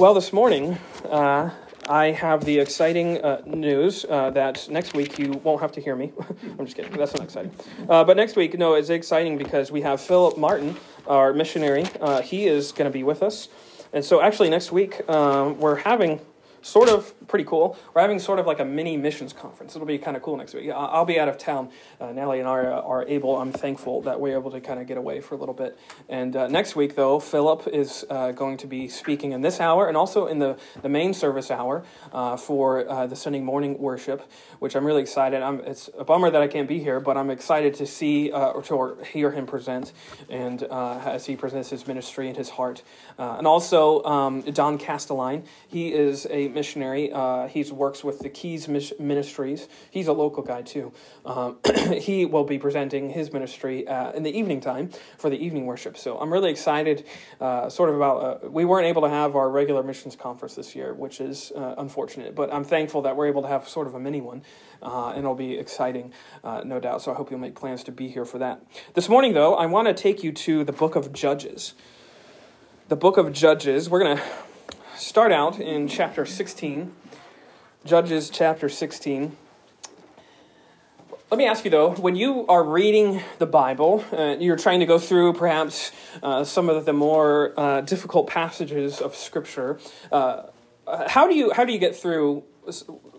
Well, this morning, uh, I have the exciting uh, news uh, that next week you won't have to hear me. I'm just kidding. That's not exciting. Uh, but next week, no, it's exciting because we have Philip Martin, our missionary. Uh, he is going to be with us. And so, actually, next week, um, we're having sort of pretty cool. We're having sort of like a mini missions conference. It'll be kind of cool next week. I'll be out of town. Uh, Natalie and I are, are, able. I'm thankful that we're able to kind of get away for a little bit. And uh, next week, though, Philip is uh, going to be speaking in this hour and also in the, the main service hour uh, for uh, the Sunday morning worship, which I'm really excited. I'm, it's a bummer that I can't be here, but I'm excited to see uh, or to hear him present and as he presents his ministry and his heart. and also, um, Don Castelline. He is a missionary. Uh, he works with the Keys Ministries. He's a local guy too. Um, he will be presenting his ministry uh, in the evening time for the evening worship. So I'm really excited, uh, sort of about. Uh, we weren't able to have our regular missions conference this year, which is uh, unfortunate. But I'm thankful that we're able to have sort of a mini one, uh, and it'll be exciting, no doubt. So I hope you'll make plans to be here for that. This morning, though, I want to take you to the book of Judges. The book of Judges. We're gonna start out in chapter 16, Judges chapter 16. Let me ask you though, when you are reading the Bible, uh, you're trying to go through perhaps uh, some of the more uh, difficult passages of Scripture. Uh, how do you how do you get through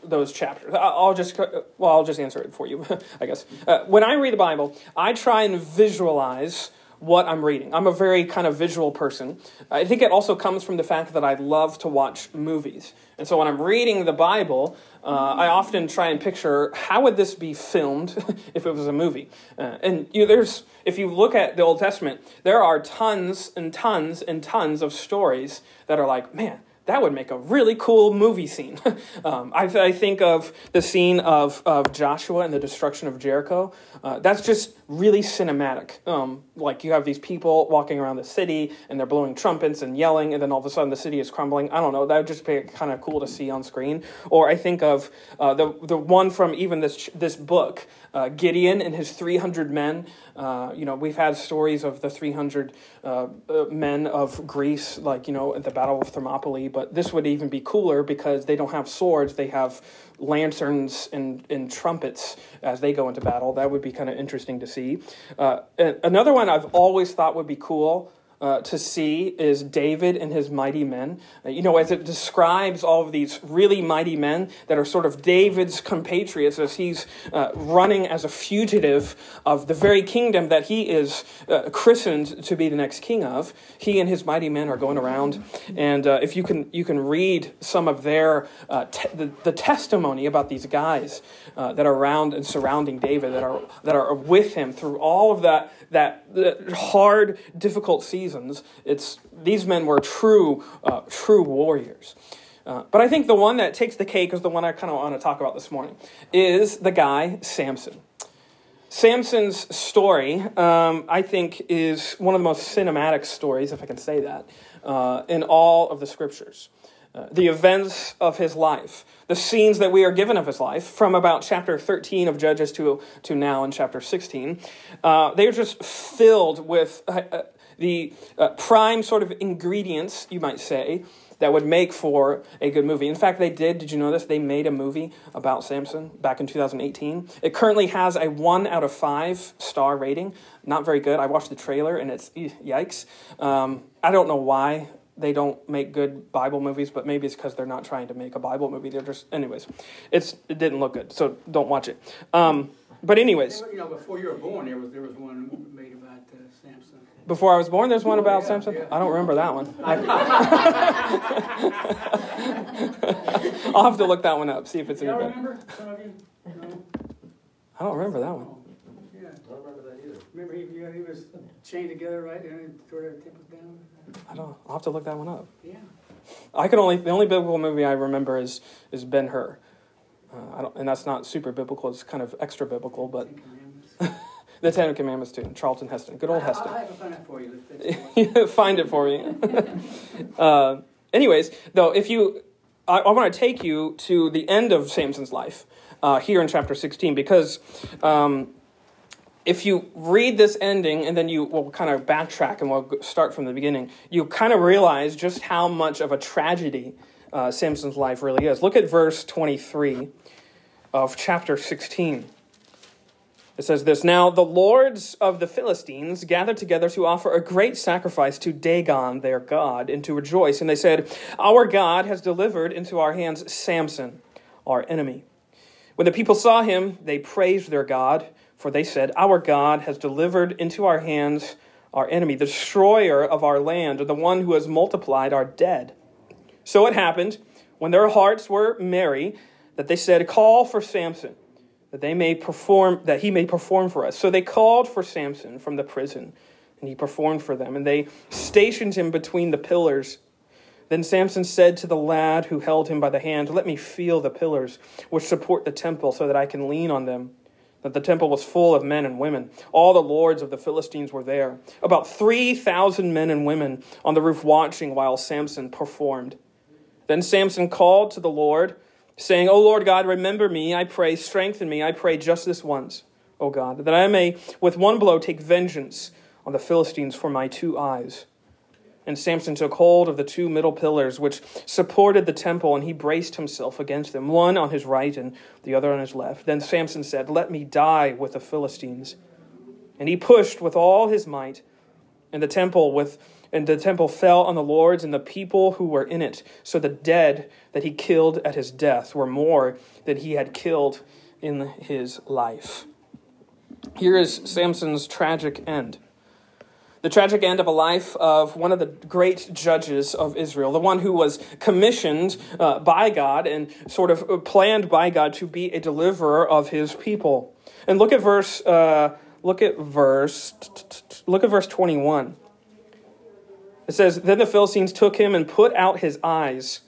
those chapters? I'll just well, I'll just answer it for you, I guess. Uh, when I read the Bible, I try and visualize what I'm reading. I'm a very kind of visual person. I think it also comes from the fact that I love to watch movies. And so when I'm reading the Bible, uh, I often try and picture how would this be filmed if it was a movie. Uh, and you know, there's, if you look at the Old Testament, there are tons and tons and tons of stories that are like, man, that would make a really cool movie scene. um, I, I, think of the scene of, of Joshua and the destruction of Jericho. Uh, that's just really cinematic. Um, like you have these people walking around the city and they're blowing trumpets and yelling, and then all of a sudden the city is crumbling. I don't know. That would just be kind of cool to see on screen. Or I think of uh, the the one from even this this book, uh, Gideon and his three hundred men. Uh, you know, we've had stories of the 300 uh, uh, men of Greece, like, you know, at the Battle of Thermopylae, but this would even be cooler because they don't have swords, they have lanterns and, and trumpets as they go into battle. That would be kind of interesting to see. Uh, another one I've always thought would be cool uh, to see is David and his mighty men. Uh, you know, as it describes all of these really mighty men that are sort of David's compatriots as he's uh, running as a fugitive of the very kingdom that he is uh, christened to be the next king of. He and his mighty men are going around, and uh, if you can, you can read some of their uh, te- the, the, testimony about these guys that are around and surrounding David, that are that are with him through all of that that hard, difficult seasons, it's, these men were true, uh, true warriors. Uh, but I think the one that takes the cake is the one I kind of want to talk about this morning, is the guy Samson. Samson's story, um, I think, is one of the most cinematic stories, if I can say that, uh, in all of the scriptures. Uh, the events of his life, the scenes that we are given of his life, from about chapter 13 of Judges to, to now in chapter 16, uh, they are just filled with uh, uh the uh, prime sort of ingredients, you might say, that would make for a good movie. In fact, they did. Did you know this? They made a movie about Samson back in 2018. It currently has a one out of five star rating. Not very good. I watched the trailer and it's yikes. Um, I don't know why they don't make good Bible movies, but maybe it's because they're not trying to make a Bible movie. They're just, anyways, it's it didn't look good, so don't watch it. Um, but anyways, you know, before you were born, there was there was one made about uh, Samson. Before I was born, there's one oh, about yeah, Samson. Yeah. I don't remember that one. I'll have to look that one up, see if it's any good. Remember? Some of you? No? I don't remember that one. I remember that either. Remember he, he was chained together, right, and tore their temples down. I don't. I'll have to look that one up. Yeah. I can only the only biblical movie I remember is is Ben Hur. Uh, I don't, and that's not super biblical. It's kind of extra biblical, but the Ten Commandments too. Charlton Heston, good old Heston. I'll, find it for you. find it for me. uh, anyways, though, if you, I, I want to take you to the end of Samson's life uh, here in chapter sixteen because. Um, if you read this ending and then you will kind of backtrack and we'll start from the beginning, you kind of realize just how much of a tragedy uh, Samson's life really is. Look at verse 23 of chapter 16. It says this Now the lords of the Philistines gathered together to offer a great sacrifice to Dagon, their God, and to rejoice. And they said, Our God has delivered into our hands Samson, our enemy. When the people saw him, they praised their God, for they said, Our God has delivered into our hands our enemy, the destroyer of our land, or the one who has multiplied our dead. So it happened, when their hearts were merry, that they said, Call for Samson, that they may perform that he may perform for us. So they called for Samson from the prison, and he performed for them, and they stationed him between the pillars. Then Samson said to the lad who held him by the hand, Let me feel the pillars which support the temple, so that I can lean on them. That the temple was full of men and women. All the lords of the Philistines were there. About 3,000 men and women on the roof watching while Samson performed. Then Samson called to the Lord, saying, O Lord God, remember me, I pray, strengthen me, I pray just this once, O God, that I may with one blow take vengeance on the Philistines for my two eyes. And Samson took hold of the two middle pillars which supported the temple, and he braced himself against them, one on his right and the other on his left. Then Samson said, Let me die with the Philistines. And he pushed with all his might, and the temple with and the temple fell on the lords and the people who were in it. So the dead that he killed at his death were more than he had killed in his life. Here is Samson's tragic end. The tragic end of a life of one of the great judges of Israel, the one who was commissioned uh, by God and sort of planned by God to be a deliverer of his people. And look at verse. Uh, look at verse. Look at verse twenty-one. It says, Then the Philistines took him and put out his eyes.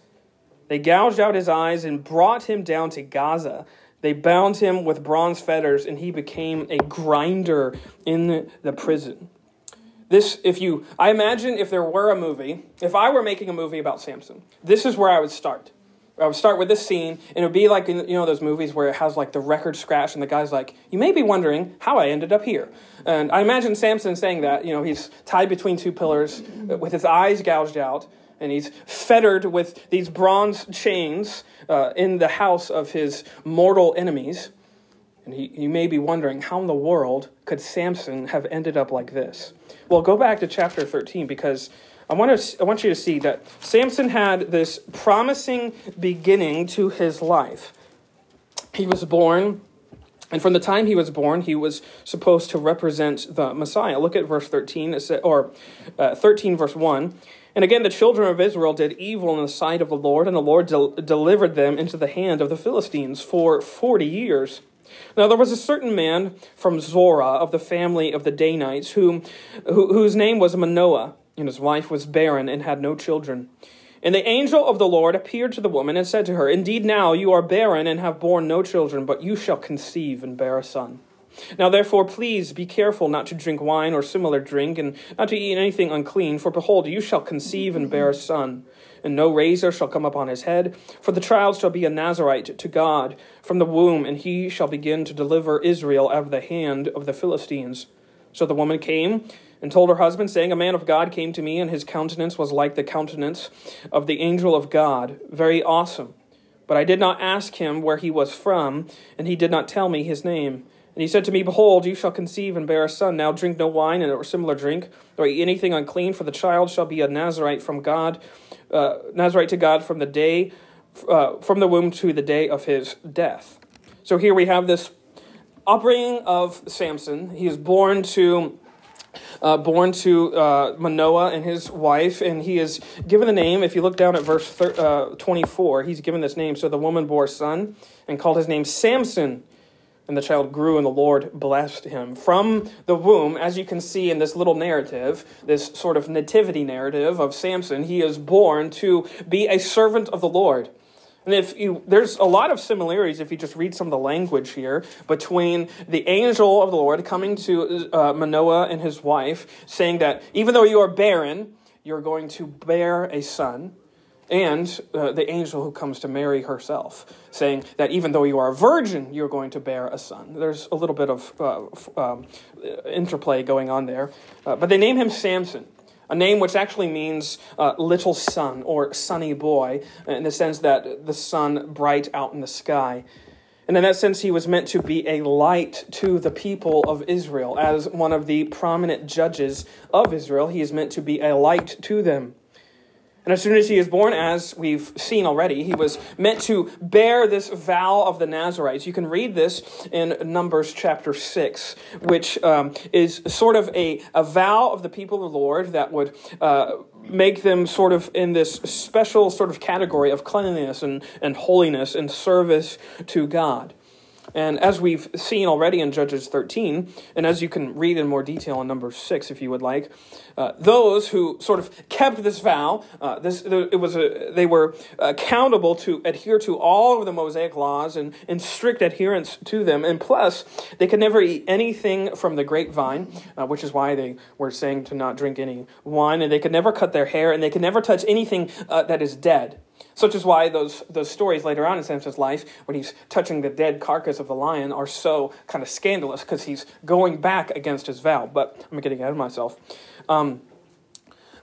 They gouged out his eyes and brought him down to Gaza. They bound him with bronze fetters, and he became a grinder in the prison. This, if you, I imagine if there were a movie, if I were making a movie about Samson, this is where I would start. I would start with this scene, and it would be like you know those movies where it has like the record scratch, and the guy's like, "You may be wondering how I ended up here." And I imagine Samson saying that. You know, he's tied between two pillars, with his eyes gouged out, and he's fettered with these bronze chains uh, in the house of his mortal enemies. And you may be wondering, how in the world could Samson have ended up like this? Well, go back to chapter 13 because I want, to, I want you to see that Samson had this promising beginning to his life. He was born, and from the time he was born, he was supposed to represent the Messiah. Look at verse 13, or uh, 13, verse 1. And again, the children of Israel did evil in the sight of the Lord, and the Lord del- delivered them into the hand of the Philistines for 40 years. Now there was a certain man from Zorah of the family of the Danites, whom, who, whose name was Manoah and his wife was barren and had no children. And the angel of the Lord appeared to the woman and said to her, Indeed, now you are barren and have borne no children, but you shall conceive and bear a son. Now therefore, please be careful not to drink wine or similar drink, and not to eat anything unclean, for behold, you shall conceive and bear a son. And no razor shall come upon his head, for the child shall be a Nazarite to God from the womb, and he shall begin to deliver Israel out of the hand of the Philistines. So the woman came and told her husband, saying, A man of God came to me, and his countenance was like the countenance of the angel of God, very awesome. But I did not ask him where he was from, and he did not tell me his name. And he said to me, Behold, you shall conceive and bear a son. Now drink no wine or similar drink, or eat anything unclean, for the child shall be a Nazarite from God, uh, Nazarite to God from the day, uh, from the womb to the day of his death. So here we have this upbringing of Samson. He is born to uh, born to uh, Manoah and his wife, and he is given the name. If you look down at verse thir- uh, 24, he's given this name. So the woman bore a son and called his name Samson. And the child grew, and the Lord blessed him. From the womb, as you can see in this little narrative, this sort of nativity narrative of Samson, he is born to be a servant of the Lord. And if you, there's a lot of similarities if you just read some of the language here between the angel of the Lord coming to uh, Manoah and his wife, saying that even though you are barren, you're going to bear a son. And uh, the angel who comes to Mary herself, saying that even though you are a virgin, you're going to bear a son. There's a little bit of uh, um, interplay going on there. Uh, but they name him Samson, a name which actually means uh, little sun or sunny boy, in the sense that the sun bright out in the sky. And in that sense, he was meant to be a light to the people of Israel. As one of the prominent judges of Israel, he is meant to be a light to them. And as soon as he is born, as we've seen already, he was meant to bear this vow of the Nazarites. You can read this in Numbers chapter 6, which um, is sort of a, a vow of the people of the Lord that would uh, make them sort of in this special sort of category of cleanliness and, and holiness and service to God. And as we've seen already in Judges 13, and as you can read in more detail in number 6 if you would like, uh, those who sort of kept this vow, uh, this, it was a, they were accountable to adhere to all of the Mosaic laws and, and strict adherence to them. And plus, they could never eat anything from the grapevine, uh, which is why they were saying to not drink any wine. And they could never cut their hair, and they could never touch anything uh, that is dead. Such is why those, those stories later on in Samson's life, when he's touching the dead carcass of the lion, are so kind of scandalous because he's going back against his vow. But I'm getting ahead of myself. Um,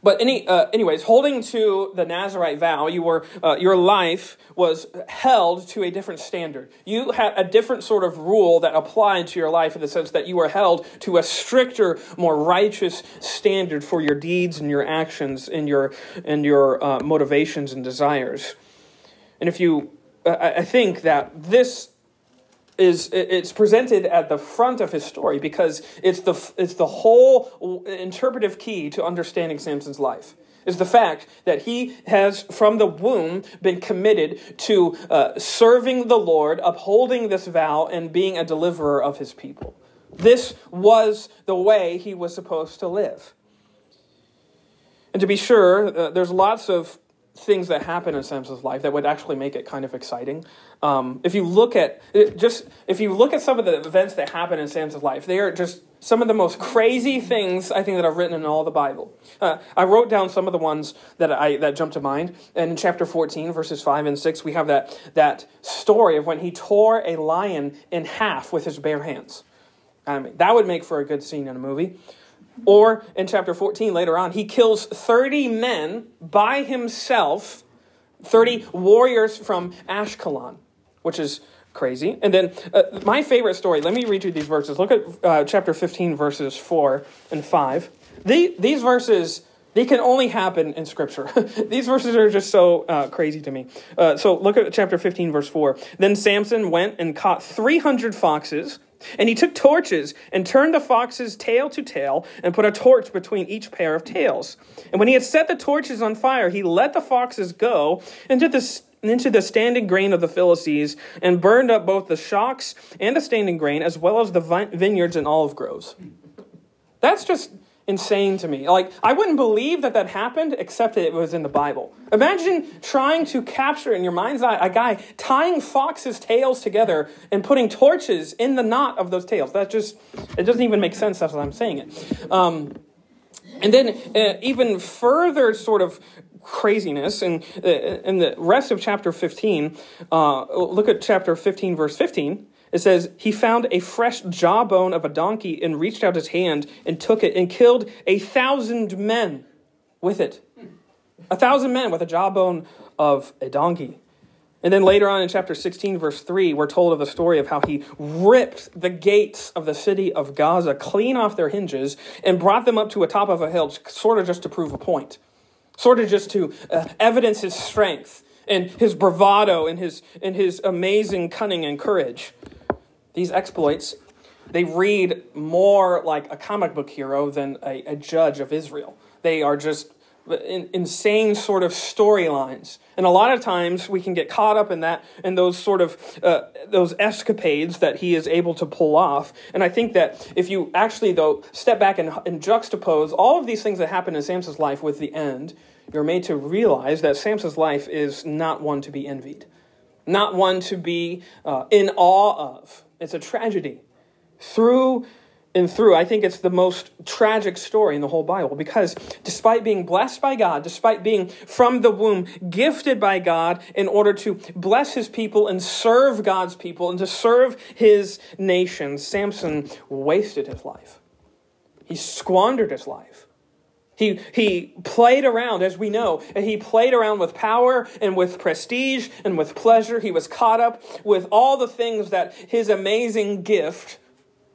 but any, uh, anyways, holding to the Nazarite vow, you were, uh, your life was held to a different standard. You had a different sort of rule that applied to your life in the sense that you were held to a stricter, more righteous standard for your deeds and your actions and your, and your uh, motivations and desires. And if you, I think that this is it's presented at the front of his story because it's the it's the whole interpretive key to understanding Samson's life is the fact that he has from the womb been committed to uh, serving the Lord, upholding this vow, and being a deliverer of his people. This was the way he was supposed to live. And to be sure, uh, there's lots of things that happen in Samson's life that would actually make it kind of exciting. Um, if you look at just if you look at some of the events that happen in Samson's life, they are just some of the most crazy things I think that are written in all the Bible. Uh, I wrote down some of the ones that I that jumped to mind. And in chapter 14, verses 5 and 6, we have that that story of when he tore a lion in half with his bare hands. I mean, that would make for a good scene in a movie. Or in chapter 14, later on, he kills 30 men by himself, 30 warriors from Ashkelon, which is crazy. And then uh, my favorite story, let me read you these verses. Look at uh, chapter 15, verses 4 and 5. The, these verses, they can only happen in Scripture. these verses are just so uh, crazy to me. Uh, so look at chapter 15, verse 4. Then Samson went and caught 300 foxes and he took torches and turned the foxes tail to tail and put a torch between each pair of tails. And when he had set the torches on fire, he let the foxes go into the, into the standing grain of the Philistines and burned up both the shocks and the standing grain, as well as the vineyards and olive groves. That's just insane to me. Like, I wouldn't believe that that happened except that it was in the Bible. Imagine trying to capture in your mind's eye a guy tying foxes' tails together and putting torches in the knot of those tails. That just, it doesn't even make sense as I'm saying it. Um, and then, uh, even further sort of craziness, and uh, in the rest of chapter 15, uh, look at chapter 15, verse 15. It says, He found a fresh jawbone of a donkey and reached out his hand and took it and killed a thousand men with it. A thousand men with a jawbone of a donkey. And then later on in chapter 16, verse 3, we're told of the story of how he ripped the gates of the city of Gaza clean off their hinges and brought them up to a top of a hill, sort of just to prove a point, sort of just to uh, evidence his strength and his bravado and his, and his amazing cunning and courage. These exploits, they read more like a comic book hero than a, a judge of Israel. They are just in, insane sort of storylines. And a lot of times we can get caught up in that, in those sort of, uh, those escapades that he is able to pull off. And I think that if you actually, though, step back and, and juxtapose all of these things that happen in Samson's life with the end, you're made to realize that Samson's life is not one to be envied, not one to be uh, in awe of. It's a tragedy. Through and through. I think it's the most tragic story in the whole Bible because despite being blessed by God, despite being from the womb gifted by God in order to bless his people and serve God's people and to serve his nation, Samson wasted his life. He squandered his life. He, he played around, as we know, and he played around with power and with prestige and with pleasure. He was caught up with all the things that his amazing gift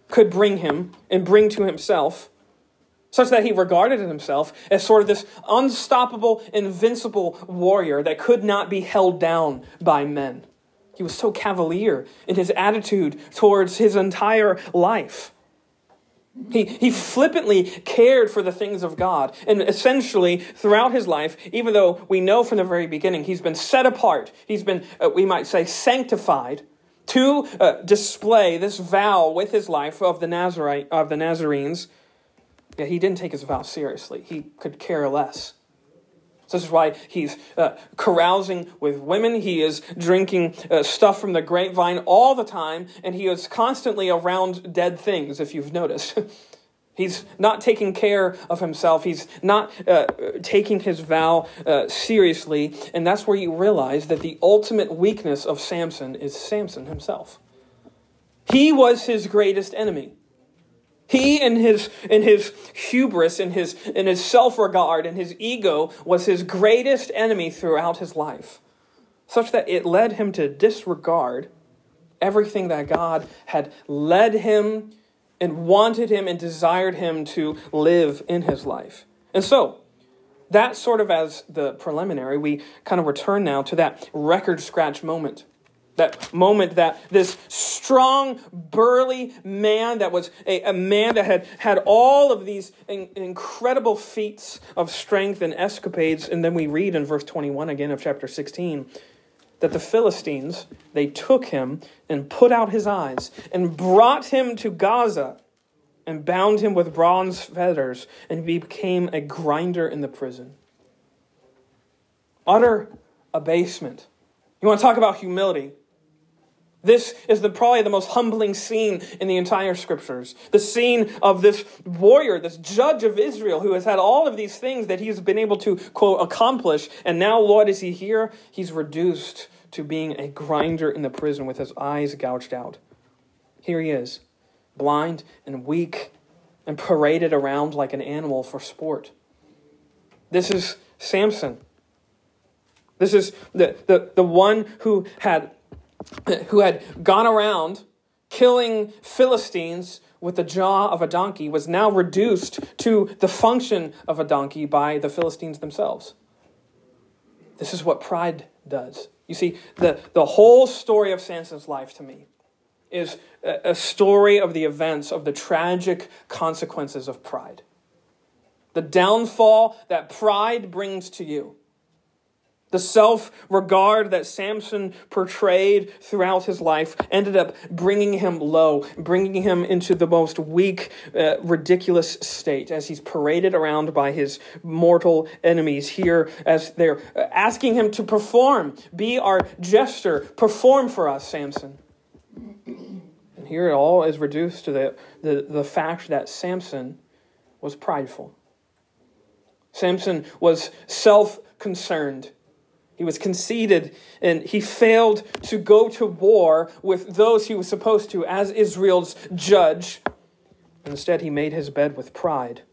could bring him and bring to himself, such that he regarded himself as sort of this unstoppable, invincible warrior that could not be held down by men. He was so cavalier in his attitude towards his entire life. He, he flippantly cared for the things of God. And essentially, throughout his life, even though we know from the very beginning he's been set apart, he's been, uh, we might say, sanctified, to uh, display this vow with his life of the Nazarite of the Nazarenes. Yeah, he didn't take his vow seriously. He could care less. This is why he's uh, carousing with women. He is drinking uh, stuff from the grapevine all the time, and he is constantly around dead things, if you've noticed. He's not taking care of himself. He's not uh, taking his vow uh, seriously. And that's where you realize that the ultimate weakness of Samson is Samson himself. He was his greatest enemy. He and his in his hubris, in his in his self-regard, and his ego was his greatest enemy throughout his life, such that it led him to disregard everything that God had led him and wanted him and desired him to live in his life. And so, that sort of as the preliminary, we kind of return now to that record scratch moment. That moment that this strong, burly man that was a, a man that had had all of these in, incredible feats of strength and escapades. And then we read in verse 21 again of chapter 16 that the Philistines, they took him and put out his eyes and brought him to Gaza and bound him with bronze fetters, and became a grinder in the prison. Utter abasement. You want to talk about humility? This is the, probably the most humbling scene in the entire scriptures. The scene of this warrior, this judge of Israel, who has had all of these things that he's been able to, quote, accomplish. And now, Lord, is he here? He's reduced to being a grinder in the prison with his eyes gouged out. Here he is, blind and weak and paraded around like an animal for sport. This is Samson. This is the, the, the one who had, who had gone around killing Philistines with the jaw of a donkey, was now reduced to the function of a donkey by the Philistines themselves. This is what pride does. You see, the, the whole story of Samson's life to me is a story of the events of the tragic consequences of pride. The downfall that pride brings to you. The self regard that Samson portrayed throughout his life ended up bringing him low, bringing him into the most weak, uh, ridiculous state as he's paraded around by his mortal enemies here as they're asking him to perform. Be our jester. Perform for us, Samson. And here it all is reduced to the, the, the fact that Samson was prideful. Samson was self concerned. He was conceited and he failed to go to war with those he was supposed to as Israel's judge. Instead, he made his bed with pride.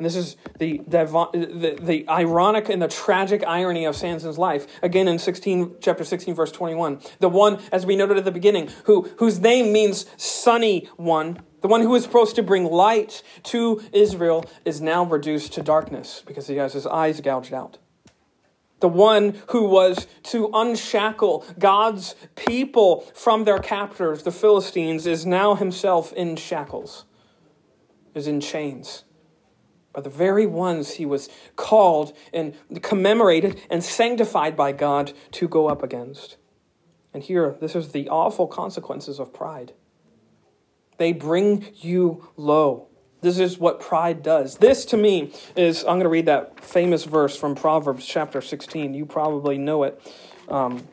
And this is the, the, the, ironic and the tragic irony of Samson's life. Again in 16, chapter 16, verse 21. The one, as we noted at the beginning, who, whose name means sunny one, the one who was supposed to bring light to Israel, is now reduced to darkness because he has his eyes gouged out. The one who was to unshackle God's people from their captors, the Philistines, is now himself in shackles, is in chains are the very ones he was called and commemorated and sanctified by God to go up against. And here, this is the awful consequences of pride. They bring you low. This is what pride does. This, to me, is I'm going to read that famous verse from Proverbs chapter 16. You probably know it. Um,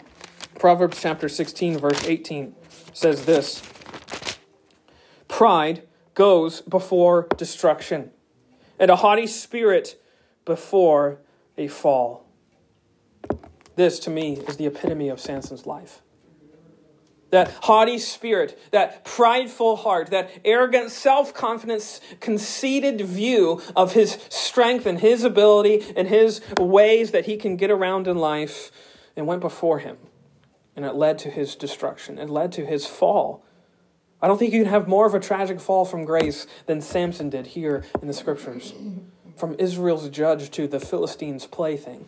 Proverbs chapter 16, verse 18 says this pride goes before destruction, and a haughty spirit before a fall. This, to me, is the epitome of Samson's life. That haughty spirit, that prideful heart, that arrogant, self confidence, conceited view of his strength and his ability and his ways that he can get around in life, and went before him. And it led to his destruction. It led to his fall. I don't think you can have more of a tragic fall from grace than Samson did here in the scriptures. From Israel's judge to the Philistines' plaything.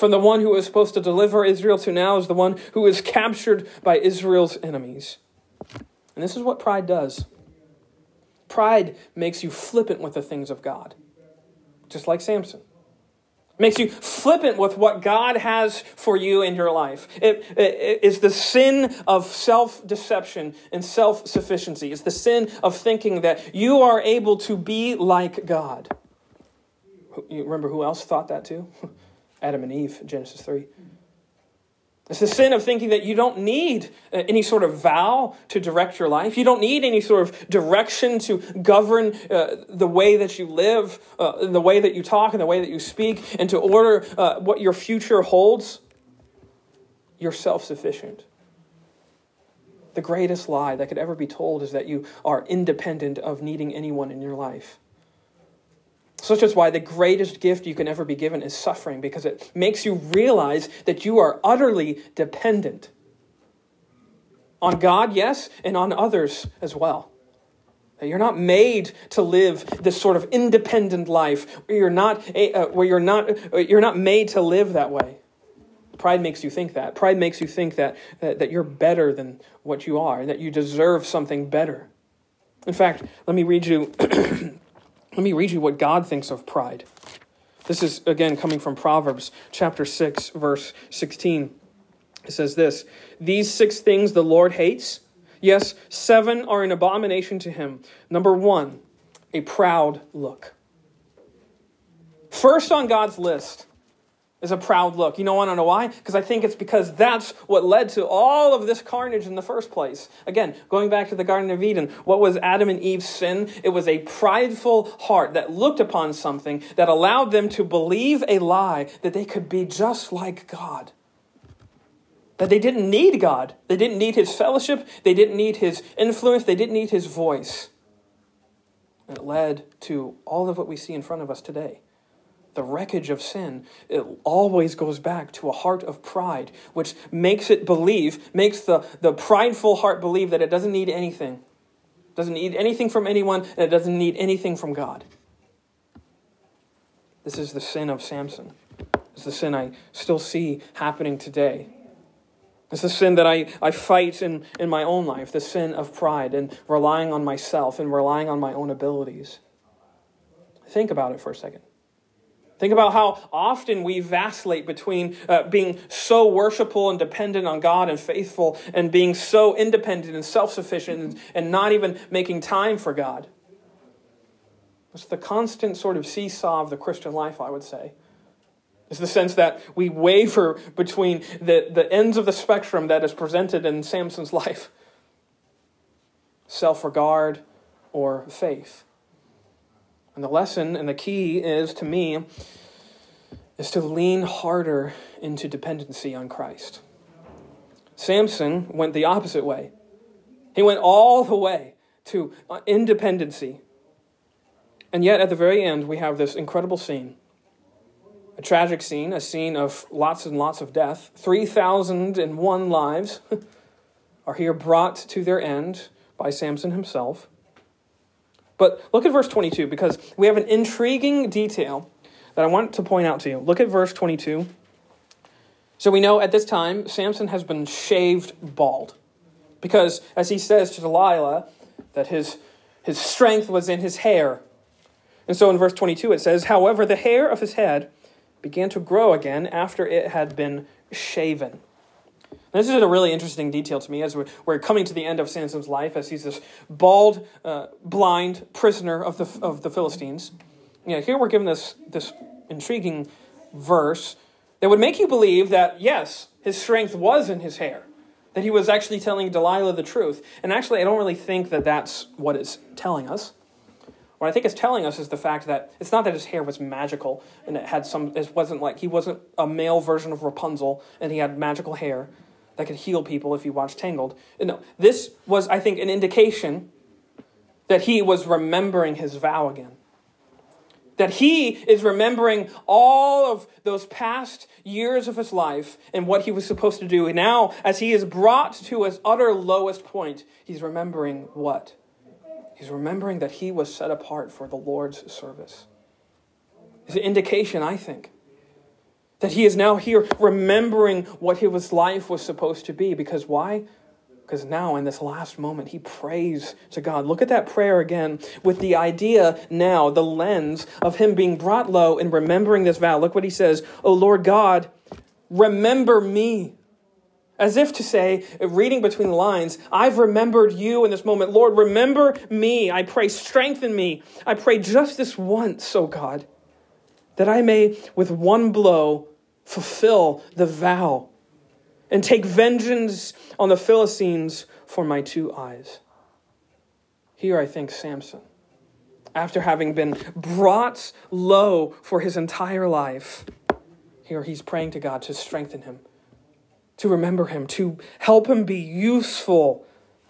From the one who was supposed to deliver Israel to now is the one who is captured by Israel's enemies. And this is what pride does pride makes you flippant with the things of God, just like Samson makes you flippant with what God has for you in your life. It, it is the sin of self deception and self sufficiency. It's the sin of thinking that you are able to be like God. You remember who else thought that too? Adam and Eve, Genesis 3. It's the sin of thinking that you don't need uh, any sort of vow to direct your life. You don't need any sort of direction to govern uh, the way that you live, uh, the way that you talk, and the way that you speak, and to order uh, what your future holds. You're self sufficient. The greatest lie that could ever be told is that you are independent of needing anyone in your life. Such is why the greatest gift you can ever be given is suffering, because it makes you realize that you are utterly dependent on God, yes, and on others as well. That you're not made to live this sort of independent life where you're not, uh, where you're not, uh, you're not made to live that way. Pride makes you think that. Pride makes you think that, that, that you're better than what you are, and that you deserve something better. In fact, let me read you Let me read you what God thinks of pride. This is, again, coming from Proverbs chapter 6, verse 16. It says this These six things the Lord hates. Yes, seven are an abomination to him. Number one, a proud look. First on God's list is a proud look. You know, I don't know why? Because I think it's because that's what led to all of this carnage in the first place. Again, going back to the Garden of Eden, what was Adam and Eve's sin? It was a prideful heart that looked upon something that allowed them to believe a lie that they could be just like God. That they didn't need God. They didn't need His fellowship. They didn't need His influence. They didn't need His voice. And it led to all of what we see in front of us today the wreckage of sin, it always goes back to a heart of pride, which makes it believe, makes the, the prideful heart believe that it doesn't need anything. doesn't need anything from anyone, and it doesn't need anything from God. This is the sin of Samson. It's the sin I still see happening today. It's the sin that I, I fight in, in my own life, the sin of pride and relying on myself and relying on my own abilities. Think about it for a second. Think about how often we vacillate between uh, being so worshipful and dependent on God and faithful and being so independent and self sufficient and, and not even making time for God. It's the constant sort of seesaw of the Christian life, I would say. It's the sense that we waver between the, the ends of the spectrum that is presented in Samson's life self regard or faith. And the lesson and the key is, to me, is to lean harder into dependency on Christ. Samson went the opposite way. He went all the way to uh, independency. And yet, at the very end, we have this incredible scene a tragic scene, a scene of lots and lots of death. 3,001 lives are here brought to their end by Samson himself. But look at verse 22 because we have an intriguing detail that I want to point out to you. Look at verse 22. So we know at this time Samson has been shaved bald because, as he says to Delilah, that his, his strength was in his hair. And so in verse 22 it says, However, the hair of his head began to grow again after it had been shaven. This is a really interesting detail to me as we're, we're coming to the end of Samson's life, as he's this bald, uh, blind prisoner of the, of the Philistines. You know, here we're given this, this intriguing verse that would make you believe that, yes, his strength was in his hair. That he was actually telling Delilah the truth. And actually, I don't really think that that's what it's telling us. What I think it's telling us is the fact that it's not that his hair was magical and it had some, it wasn't like, he wasn't a male version of Rapunzel and he had magical hair that could heal people if you watched Tangled. No, this was, I think, an indication that he was remembering his vow again. That he is remembering all of those past years of his life and what he was supposed to do. And now, as he is brought to his utter lowest point, he's remembering what? He's remembering that he was set apart for the Lord's service. It's an indication, I think, that he is now here remembering what his life was supposed to be. Because why? Because now, in this last moment, he prays to God. Look at that prayer again with the idea now, the lens of him being brought low and remembering this vow. Look what he says Oh Lord God, remember me. As if to say, reading between the lines, I've remembered you in this moment. Lord, remember me. I pray, strengthen me. I pray just this once, O oh God, that I may, with one blow, fulfill the vow and take vengeance on the Philistines for my two eyes. Here I think Samson, after having been brought low for his entire life, here he's praying to God to strengthen him to remember him, to help him be useful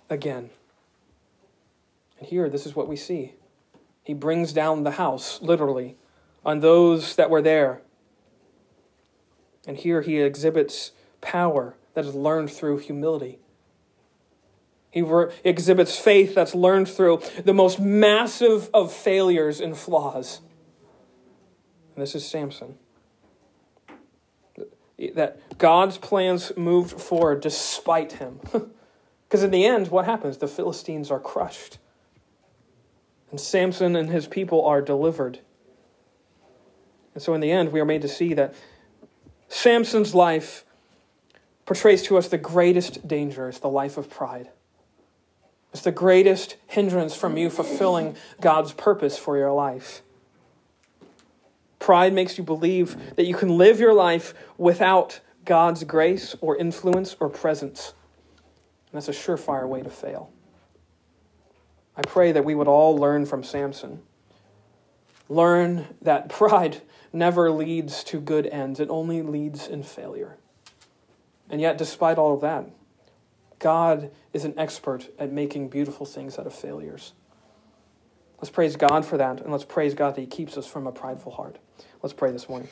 again. And here, this is what we see. He brings down the house, literally, on those that were there. And here he exhibits power that is learned through humility. He re- exhibits faith that's learned through the most massive of failures and flaws. And this is Samson that God's plans moved forward despite him. Because in the end, what happens? The Philistines are crushed. And Samson and his people are delivered. And so in the end, we are made to see that Samson's life portrays to us the greatest danger. It's the life of pride. It's the greatest hindrance from you fulfilling God's purpose for your life. Pride makes you believe that you can live your life without God's grace or influence or presence. And that's a surefire way to fail. I pray that we would all learn from Samson. Learn that pride never leads to good ends, it only leads in failure. And yet, despite all of that, God is an expert at making beautiful things out of failures. Let's praise God for that, and let's praise God that He keeps us from a prideful heart. Let's pray this morning.